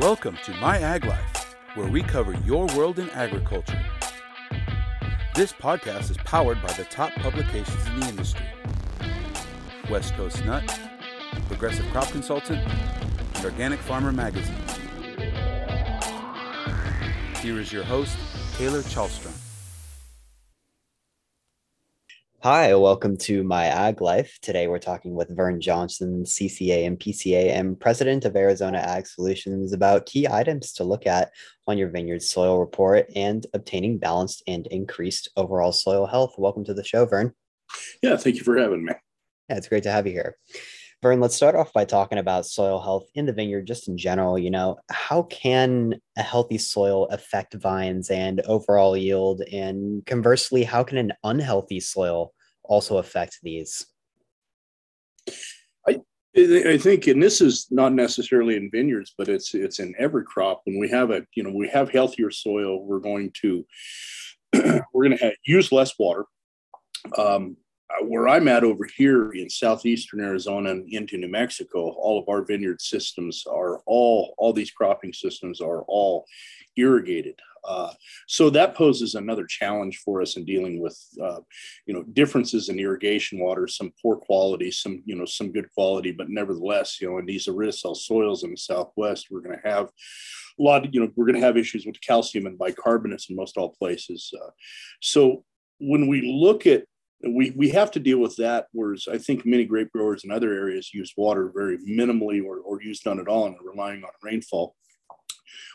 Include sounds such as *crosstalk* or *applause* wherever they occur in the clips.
Welcome to My Ag Life, where we cover your world in agriculture. This podcast is powered by the top publications in the industry West Coast Nut, Progressive Crop Consultant, and Organic Farmer Magazine. Here is your host, Taylor Chalstrom. Hi, welcome to My Ag Life. Today we're talking with Vern Johnson, CCA and PCA, and President of Arizona Ag Solutions about key items to look at on your vineyard soil report and obtaining balanced and increased overall soil health. Welcome to the show, Vern. Yeah, thank you for having me. Yeah, it's great to have you here. Vern, let's start off by talking about soil health in the vineyard just in general. You know, how can a healthy soil affect vines and overall yield? And conversely, how can an unhealthy soil also affect these? I I think, and this is not necessarily in vineyards, but it's it's in every crop. When we have a, you know, we have healthier soil, we're going to *clears throat* we're going to have, use less water. Um, uh, where I'm at over here in southeastern Arizona and into New Mexico, all of our vineyard systems are all all these cropping systems are all irrigated. Uh, so that poses another challenge for us in dealing with uh, you know differences in irrigation water, some poor quality, some you know some good quality, but nevertheless you know in these aridisol soils in the Southwest, we're going to have a lot of, you know we're going to have issues with calcium and bicarbonates in most all places. Uh, so when we look at we we have to deal with that. Whereas I think many grape growers in other areas use water very minimally or, or use none at all and are relying on rainfall.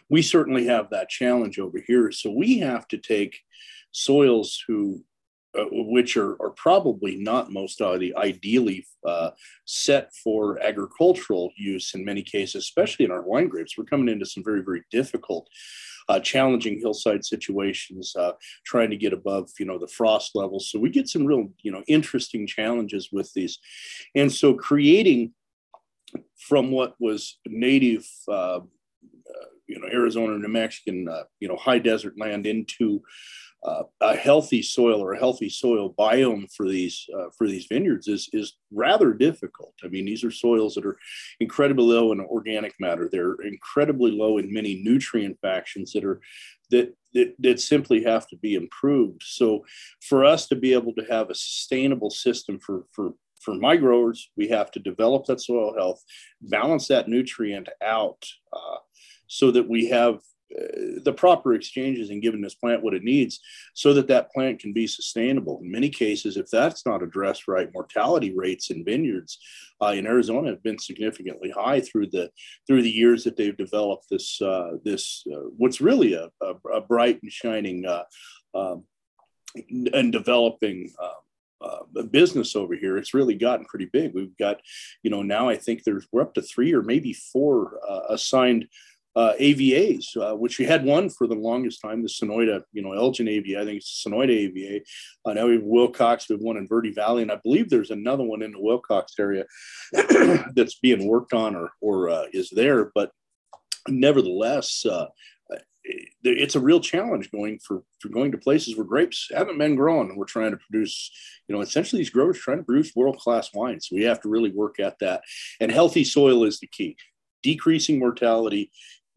We certainly have that challenge over here. So we have to take soils who uh, which are, are probably not most ideally uh, set for agricultural use in many cases, especially in our wine grapes. We're coming into some very, very difficult uh, challenging hillside situations, uh, trying to get above, you know, the frost levels. So we get some real, you know, interesting challenges with these. And so creating from what was native, uh, uh you know, Arizona, New Mexican, uh, you know, high desert land into uh, a healthy soil or a healthy soil biome for these uh, for these vineyards is is rather difficult. I mean, these are soils that are incredibly low in organic matter. They're incredibly low in many nutrient factions that are that that, that simply have to be improved. So, for us to be able to have a sustainable system for for for my growers, we have to develop that soil health, balance that nutrient out, uh, so that we have the proper exchanges and giving this plant what it needs so that that plant can be sustainable. In many cases, if that's not addressed right, mortality rates in vineyards uh, in Arizona have been significantly high through the through the years that they've developed this uh, this uh, what's really a, a, a, bright and shining uh, um, and developing. Uh, business over here it's really gotten pretty big we've got you know now i think there's we're up to three or maybe four assigned uh, AVAs, uh, which we had one for the longest time, the Sonoita, you know, Elgin AVA. I think it's Sonoita AVA. Uh, now we have Willcox, we have one in Verde Valley, and I believe there's another one in the Willcox area *clears throat* that's being worked on or, or uh, is there. But nevertheless, uh, it's a real challenge going for, for going to places where grapes haven't been grown and we're trying to produce you know essentially these growers trying to produce world-class wines so we have to really work at that and healthy soil is the key decreasing mortality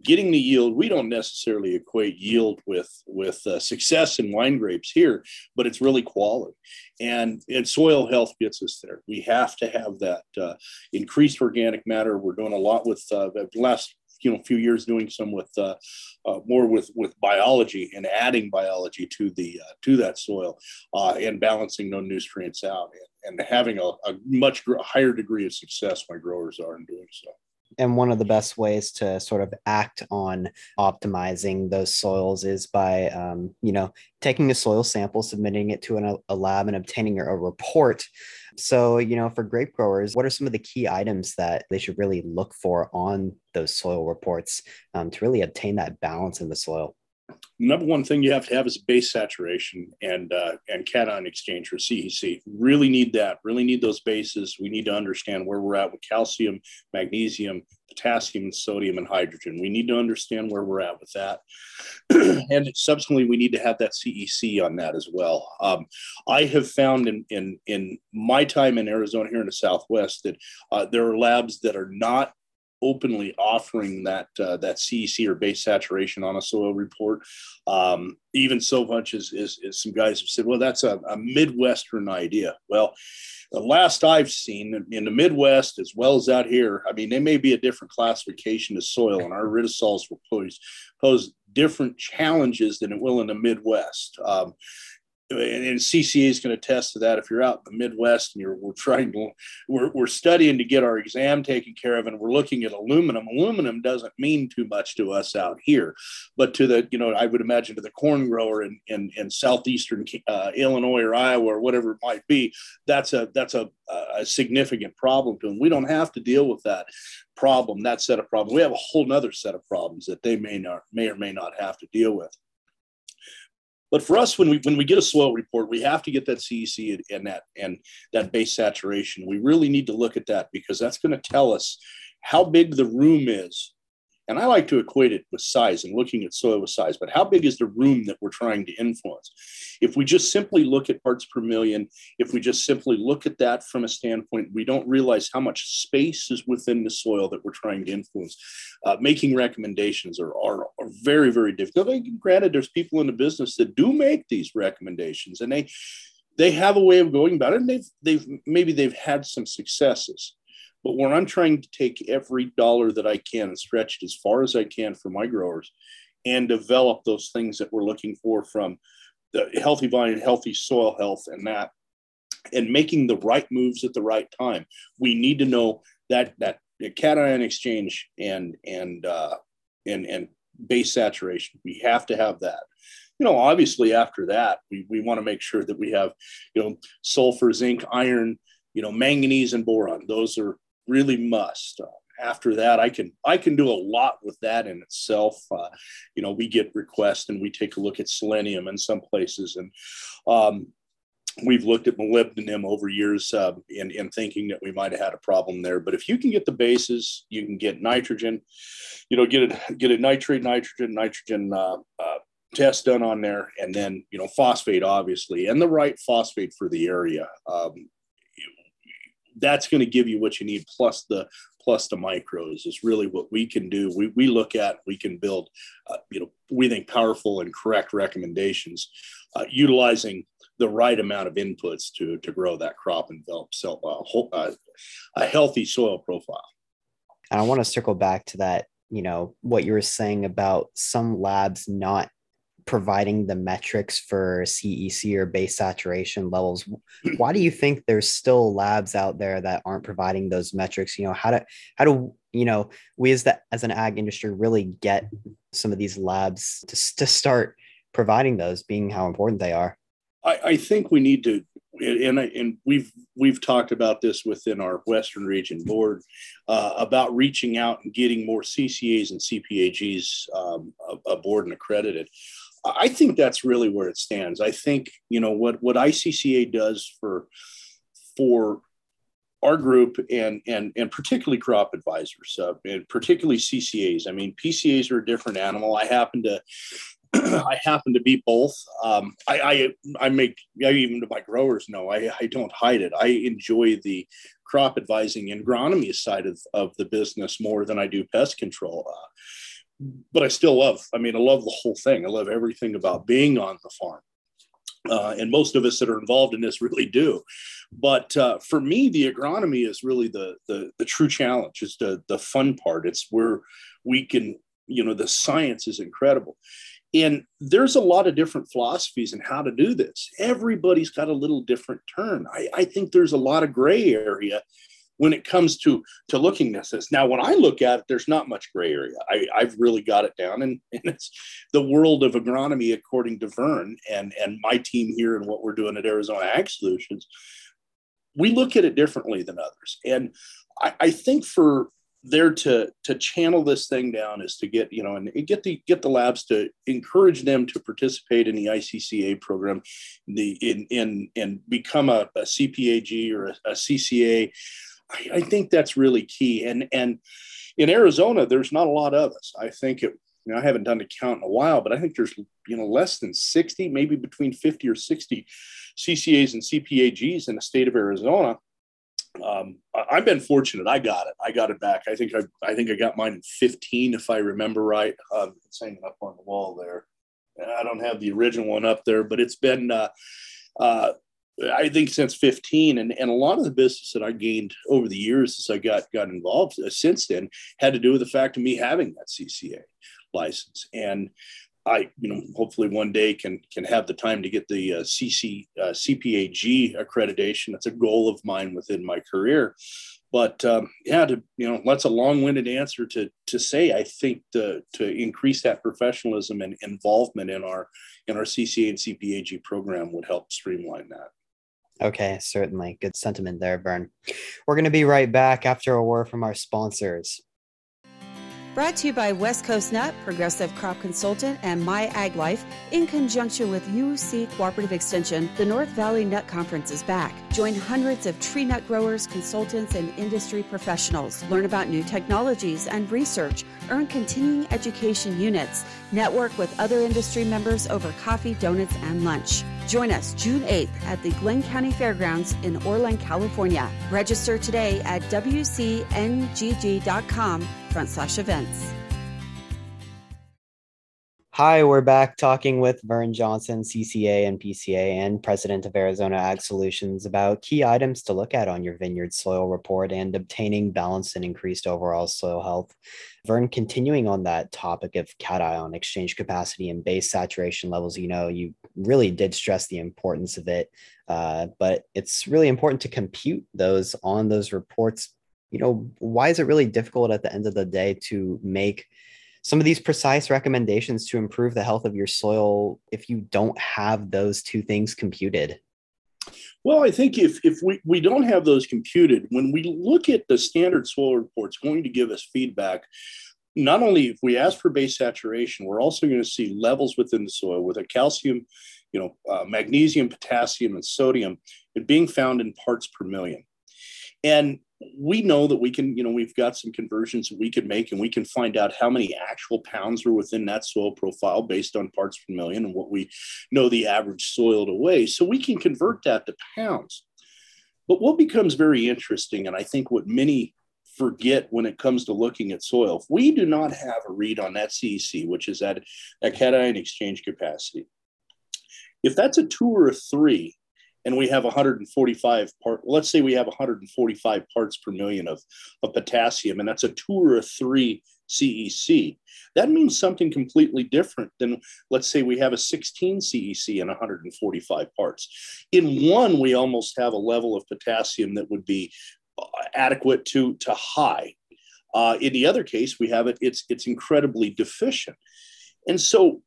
getting the yield we don't necessarily equate yield with with uh, success in wine grapes here but it's really quality. And and soil health gets us there. We have to have that uh, increased organic matter. We're doing a lot with uh, the last you know few years doing some with uh, uh, more with with biology and adding biology to the uh, to that soil uh, and balancing those nutrients out and, and having a, a much higher degree of success my growers are in doing so and one of the best ways to sort of act on optimizing those soils is by um, you know taking a soil sample submitting it to an, a lab and obtaining a report. So you know for grape growers what are some of the key items that they should really look for on those soil reports um, to really obtain that balance in the soil number one thing you have to have is base saturation and uh, and cation exchange or CEC. Really need that. Really need those bases. We need to understand where we're at with calcium, magnesium, potassium, sodium, and hydrogen. We need to understand where we're at with that. *clears throat* and subsequently, we need to have that CEC on that as well. Um, I have found in, in, in my time in Arizona here in the Southwest that uh, there are labs that are not openly offering that uh, that CEC or base saturation on a soil report. Um, even so much as, as, as, some guys have said, well, that's a, a Midwestern idea. Well, the last I've seen in the Midwest, as well as out here, I mean, they may be a different classification of soil, and our aridisols will pose, pose different challenges than it will in the Midwest. Um, and CCA is going to test to that. If you're out in the Midwest and you're we're trying to we're, we're studying to get our exam taken care of, and we're looking at aluminum. Aluminum doesn't mean too much to us out here, but to the you know I would imagine to the corn grower in in, in southeastern uh, Illinois or Iowa or whatever it might be, that's a that's a, a significant problem to them. We don't have to deal with that problem, that set of problems. We have a whole other set of problems that they may not may or may not have to deal with. But for us, when we when we get a soil report, we have to get that CEC and that and that base saturation. We really need to look at that because that's going to tell us how big the room is and I like to equate it with size and looking at soil with size, but how big is the room that we're trying to influence? If we just simply look at parts per million, if we just simply look at that from a standpoint, we don't realize how much space is within the soil that we're trying to influence. Uh, making recommendations are, are, are, very, very difficult. Granted, there's people in the business that do make these recommendations and they they have a way of going about it and they've they've maybe they've had some successes but when I'm trying to take every dollar that I can and stretch it as far as I can for my growers and develop those things that we're looking for from the healthy vine, healthy soil health, and that, and making the right moves at the right time, we need to know that that cation exchange and and uh, and and base saturation. We have to have that. You know, obviously after that, we, we want to make sure that we have, you know, sulfur, zinc, iron, you know, manganese and boron. Those are really must. Uh, after that, I can I can do a lot with that in itself. Uh, you know, we get requests and we take a look at selenium in some places, and um, we've looked at molybdenum over years uh, in, in thinking that we might have had a problem there. But if you can get the bases, you can get nitrogen, you know, get a get a nitrate, nitrogen, nitrogen uh, uh, test done on there, and then you know phosphate obviously, and the right phosphate for the area. Um, that's going to give you what you need plus the plus the micros is really what we can do. We, we look at we can build uh, you know we think powerful and correct recommendations uh, utilizing the right amount of inputs to to grow that crop and develop so, uh, uh, a healthy soil profile. And i want to circle back to that you know what you were saying about some labs not providing the metrics for CEC or base saturation levels. *clears throat* Why do you think there's still labs out there that aren't providing those metrics? You know, how do how do you know we as that as an ag industry really get some of these labs to, to start providing those, being how important they are? I, I think we need to and, and we've we've talked about this within our Western Region board uh, about reaching out and getting more CCAs and CPAGs um, aboard and accredited. I think that's really where it stands. I think you know what what ICCA does for for our group and and and particularly crop advisors, uh, and particularly CCAs. I mean, PCAs are a different animal. I happen to *clears throat* I happen to be both. Um, I, I, I make even to my growers know I, I don't hide it. I enjoy the crop advising and agronomy side of, of the business more than I do pest control. Uh, but I still love, I mean, I love the whole thing. I love everything about being on the farm. Uh, and most of us that are involved in this really do. But uh, for me, the agronomy is really the, the, the true challenge. Is the the fun part. It's where we can, you know, the science is incredible, and there's a lot of different philosophies and how to do this. Everybody's got a little different turn. I, I think there's a lot of gray area when it comes to to looking at this. Now, when I look at it, there's not much gray area. I, have really got it down, and, and it's the world of agronomy according to Vern and and my team here and what we're doing at Arizona Ag Solutions. We look at it differently than others, and I, I think for there to to channel this thing down is to get you know and get the get the labs to encourage them to participate in the ICCA program, the in in and become a, a CPAG or a, a CCA I, I think that's really key. And and in Arizona, there's not a lot of us. I think it. You know, I haven't done a count in a while, but I think there's you know less than 60, maybe between 50 or 60 CCAs and CPAGs in the state of Arizona. um, I've been fortunate. I got it. I got it back. I think I, I think I got mine in 15, if I remember right. Um, it's hanging up on the wall there. I don't have the original one up there, but it's been, uh, uh, I think since 15 and, and a lot of the business that I gained over the years as I got, got involved uh, since then had to do with the fact of me having that CCA license. And I, you know, hopefully one day can can have the time to get the uh, CC uh, CPAG accreditation. That's a goal of mine within my career. But um, yeah, to you know, that's a long-winded answer to to say. I think to to increase that professionalism and involvement in our in our CCA and CPAG program would help streamline that. Okay, certainly. Good sentiment there, Vern. We're going to be right back after a word from our sponsors. Brought to you by West Coast Nut, Progressive Crop Consultant, and My Ag Life in conjunction with UC Cooperative Extension. The North Valley Nut Conference is back. Join hundreds of tree nut growers, consultants, and industry professionals. Learn about new technologies and research. Earn continuing education units. Network with other industry members over coffee, donuts, and lunch. Join us June 8th at the Glenn County Fairgrounds in Orland, California. Register today at WCNGG.com front slash events. Hi, we're back talking with Vern Johnson, CCA and PCA, and president of Arizona Ag Solutions about key items to look at on your vineyard soil report and obtaining balanced and increased overall soil health. Vern, continuing on that topic of cation exchange capacity and base saturation levels, you know, you really did stress the importance of it, uh, but it's really important to compute those on those reports. You know, why is it really difficult at the end of the day to make some of these precise recommendations to improve the health of your soil if you don't have those two things computed? Well, I think if, if we, we don't have those computed, when we look at the standard soil reports going to give us feedback, not only if we ask for base saturation, we're also going to see levels within the soil with a calcium, you know, uh, magnesium, potassium, and sodium being found in parts per million. And we know that we can, you know, we've got some conversions we could make and we can find out how many actual pounds are within that soil profile based on parts per million and what we know the average soil to weigh. So we can convert that to pounds. But what becomes very interesting, and I think what many forget when it comes to looking at soil, if we do not have a read on that CEC, which is that, that cation exchange capacity, if that's a two or a three, and we have 145 part let's say we have 145 parts per million of, of potassium and that's a two or a three cec that means something completely different than let's say we have a 16 cec and 145 parts. In one we almost have a level of potassium that would be uh, adequate to to high. Uh, in the other case we have it it's it's incredibly deficient. And so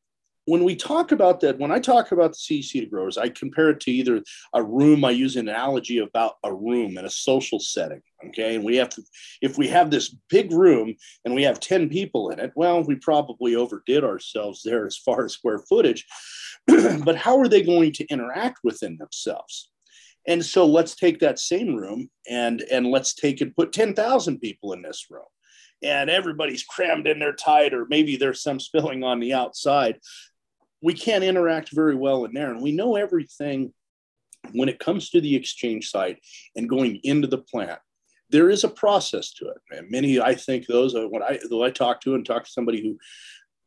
when we talk about that, when I talk about the CEC to growers, I compare it to either a room. I use an analogy about a room in a social setting. Okay, and we have to, if we have this big room and we have ten people in it, well, we probably overdid ourselves there as far as square footage. *clears throat* but how are they going to interact within themselves? And so let's take that same room and and let's take and put ten thousand people in this room and everybody's crammed in there tight, or maybe there's some spilling on the outside we can't interact very well in there. And we know everything when it comes to the exchange site and going into the plant. There is a process to it. And many, I think, those when I though I talk to and talk to somebody who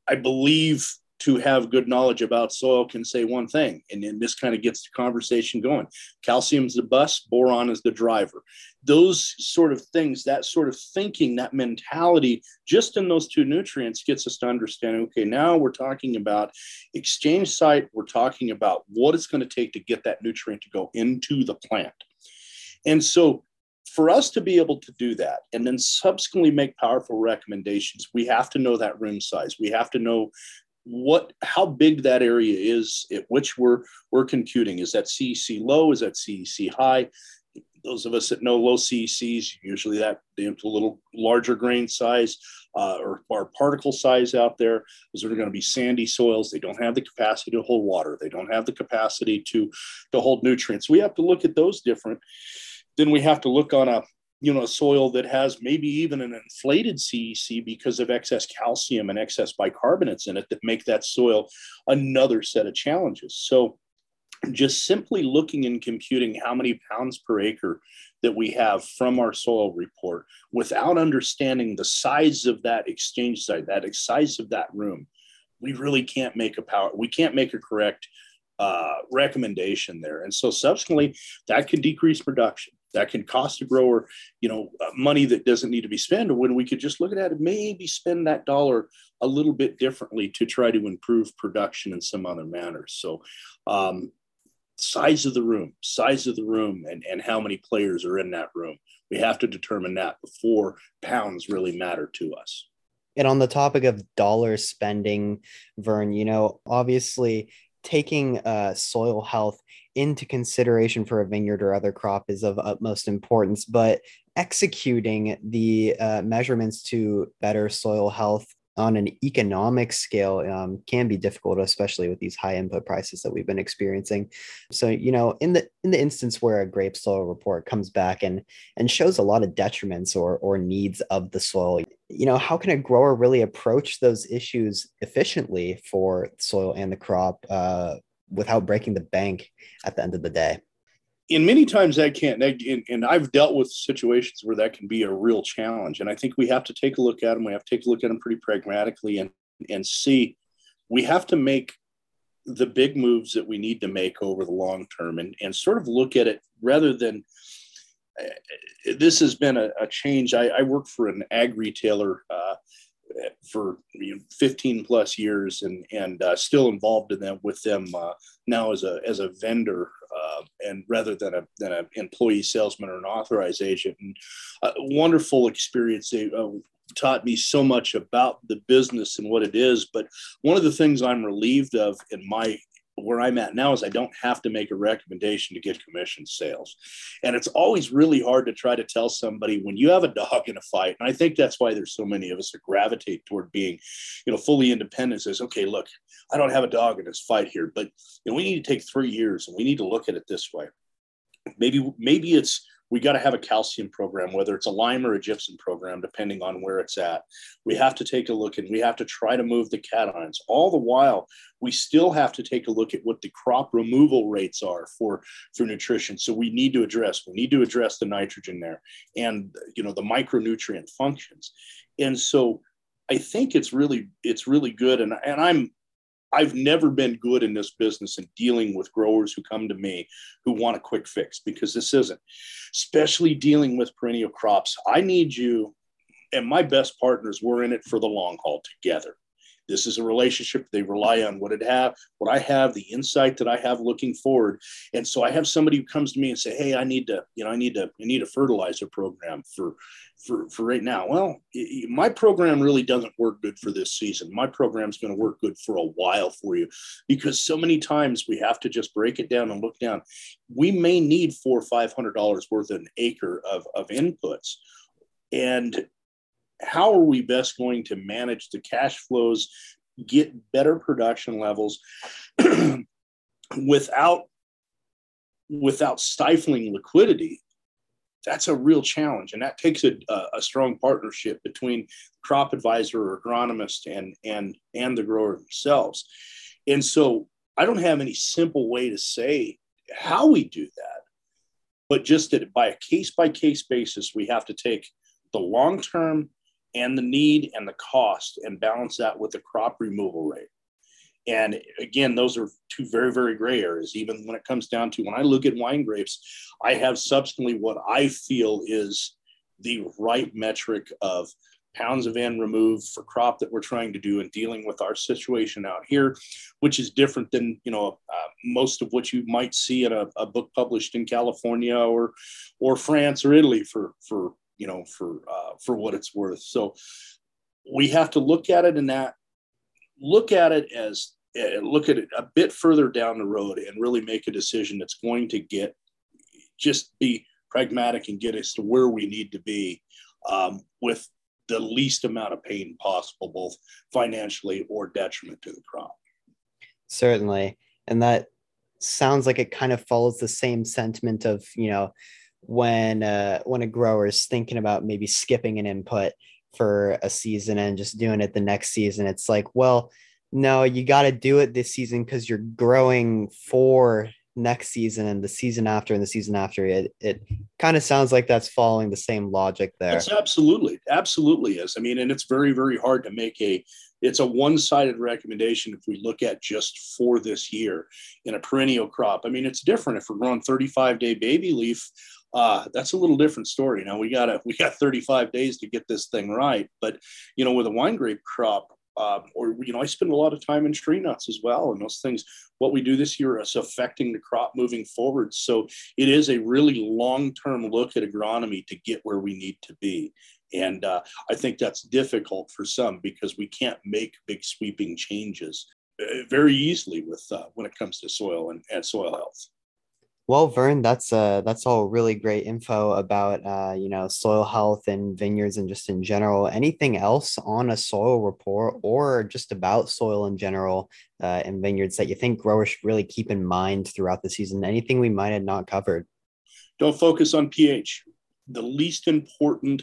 I believe to have good knowledge about soil can say one thing, and then this kind of gets the conversation going. Calcium's the bus, boron is the driver. Those sort of things, that sort of thinking, that mentality, just in those two nutrients gets us to understand okay, now we're talking about exchange site, we're talking about what it's going to take to get that nutrient to go into the plant. And so for us to be able to do that and then subsequently make powerful recommendations, we have to know that room size. We have to know what how big that area is at which we're we're computing is that cec low is that cec high those of us that know low CECs, usually that a little larger grain size uh, or, or, particle size out there. Those are going to be sandy soils. They don't have the capacity to hold water. They don't have the capacity to, to hold nutrients. We have to look at those different. Then we have to look on a you know, soil that has maybe even an inflated CEC because of excess calcium and excess bicarbonates in it that make that soil another set of challenges. So just simply looking and computing how many pounds per acre that we have from our soil report without understanding the size of that exchange site, that size of that room, we really can't make a power, we can't make a correct uh, recommendation there. And so subsequently, that can decrease production. That can cost a grower, you know, uh, money that doesn't need to be spent. When we could just look at it, maybe spend that dollar a little bit differently to try to improve production in some other manner. So, um, size of the room, size of the room, and, and how many players are in that room. We have to determine that before pounds really matter to us. And on the topic of dollar spending, Vern, you know, obviously taking uh, soil health into consideration for a vineyard or other crop is of utmost importance, but executing the uh, measurements to better soil health on an economic scale um, can be difficult, especially with these high input prices that we've been experiencing. So, you know, in the in the instance where a grape soil report comes back and and shows a lot of detriments or or needs of the soil, you know, how can a grower really approach those issues efficiently for soil and the crop uh, without breaking the bank at the end of the day? in many times that can't and i've dealt with situations where that can be a real challenge. And i think we have to take a look at them we have to take a look at them pretty pragmatically and and see. We have to make the big moves that we need to make over the long term and and sort of look at it rather than uh, this has been a, a change. I, I work for an ag retailer uh, for you know, 15 plus years and and uh, still involved in them with them uh, now as a as a vendor uh, and rather than a than an employee salesman or an authorized agent. And a wonderful experience. They uh, taught me so much about the business and what it is. But one of the things i'm relieved of in my where I'm at now is I don't have to make a recommendation to get commission sales. And it's always really hard to try to tell somebody when you have a dog in a fight. And I think that's why there's so many of us that gravitate toward being, you know, fully independent says, okay, look, I don't have a dog in this fight here, but you know, we need to take three years and we need to look at it this way. Maybe, maybe it's we got to have a calcium program, whether it's a lime or a gypsum program, depending on where it's at. We have to take a look and we have to try to move the cations. All the while, we still have to take a look at what the crop removal rates are for, for nutrition. So we need to address, we need to address the nitrogen there and you know the micronutrient functions. And so I think it's really it's really good. And, and I'm I've never been good in this business in dealing with growers who come to me who want a quick fix because this isn't, especially dealing with perennial crops. I need you, and my best partners, we're in it for the long haul together. This is a relationship they rely on what it have, what I have, the insight that I have looking forward. And so I have somebody who comes to me and say, Hey, I need to, you know, I need to, I need a fertilizer program for, for, for right now. Well, my program really doesn't work good for this season. My program is going to work good for a while for you because so many times we have to just break it down and look down. We may need four or five hundred dollars worth of an acre of, of inputs. And how are we best going to manage the cash flows, get better production levels *clears throat* without without stifling liquidity? That's a real challenge and that takes a, a strong partnership between crop advisor or agronomist and and and the grower themselves. And so i don't have any simple way to say how we do that but just that by a case by case basis we have to take the long term and the need and the cost and balance that with the crop removal rate. And again, those are two very, very gray areas. Even when it comes down to when I look at wine grapes, I have substantially what I feel is the right metric of pounds of N removed for crop that we're trying to do and dealing with our situation out here, which is different than you know uh, most of what you might see in a, a, book published in California or or France or Italy for for you know, for uh, for what it's worth. So we have to look at it in that, look at it as uh, look at it a bit further down the road and really make a decision that's going to get just be pragmatic and get us to where we need to be um, with the least amount of pain possible, both financially or detriment to the crop. Certainly. And that sounds like it kind of follows the same sentiment of, you know, when uh, when a grower is thinking about maybe skipping an input for a season and just doing it the next season it's like well no you got to do it this season because you're growing for next season and the season after and the season after. It it kind of sounds like that's following the same logic there. It's absolutely absolutely is. I mean and it's very very hard to make a it's a one-sided recommendation if we look at just for this year in a perennial crop. I mean it's different if we're growing 35 day baby leaf uh, that's a little different story now we got we got 35 days to get this thing right but you know with a wine grape crop um, or you know, I spend a lot of time in tree nuts as well, and those things. What we do this year is affecting the crop moving forward. So it is a really long-term look at agronomy to get where we need to be, and uh, I think that's difficult for some because we can't make big sweeping changes uh, very easily with uh, when it comes to soil and, and soil health. Well, Vern, that's uh that's all really great info about uh you know soil health and vineyards and just in general. Anything else on a soil report or just about soil in general uh, in vineyards that you think growers should really keep in mind throughout the season? Anything we might have not covered? Don't focus on pH. The least important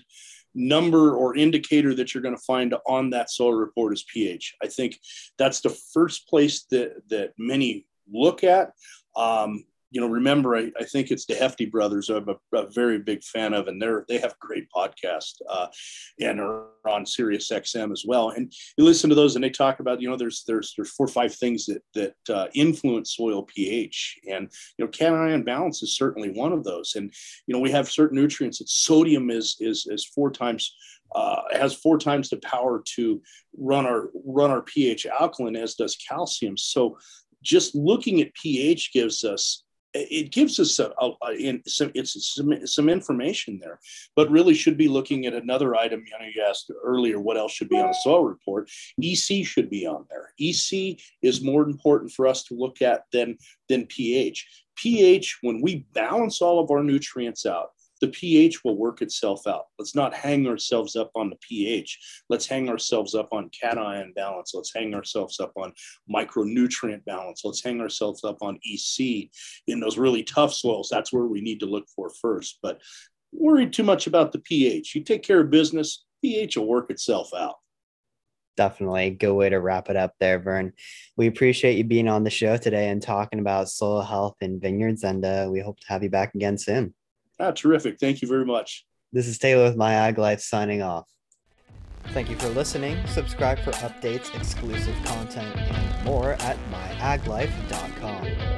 number or indicator that you're going to find on that soil report is pH. I think that's the first place that that many look at. Um, you know, remember, I, I, think it's the Hefty Brothers. I'm a, a, very big fan of, and they're they have great podcast uh, and are on Sirius XM as well. And you listen to those, and they talk about you know there's there's there's four or five things that that uh, influence soil pH, and you know cation balance is certainly one of those. And you know we have certain nutrients that sodium is is is four times uh, has four times the power to run our run our pH alkaline as does calcium. So just looking at pH gives us it gives us a, a, a, some, it's some, some information there, but really should be looking at another item. You know, you asked earlier what else should be on a soil report. EC should be on there. EC is more important for us to look at than than pH. pH, when we balance all of our nutrients out, the pH will work itself out. Let's not hang ourselves up on the pH. Let's hang ourselves up on cation balance. Let's hang ourselves up on micronutrient balance. Let's hang ourselves up on EC in those really tough soils. That's where we need to look for first. But worry too much about the pH. You take care of business, pH will work itself out definitely a good way to wrap it up there, Vern. We appreciate you being on the show today and talking about soil health in vineyards, and uh, we hope to have you back again soon. Ah, terrific. Thank you very much. This is Taylor with My Ag Life signing off. Thank you for listening. Subscribe for updates, exclusive content, and more at myaglife.com.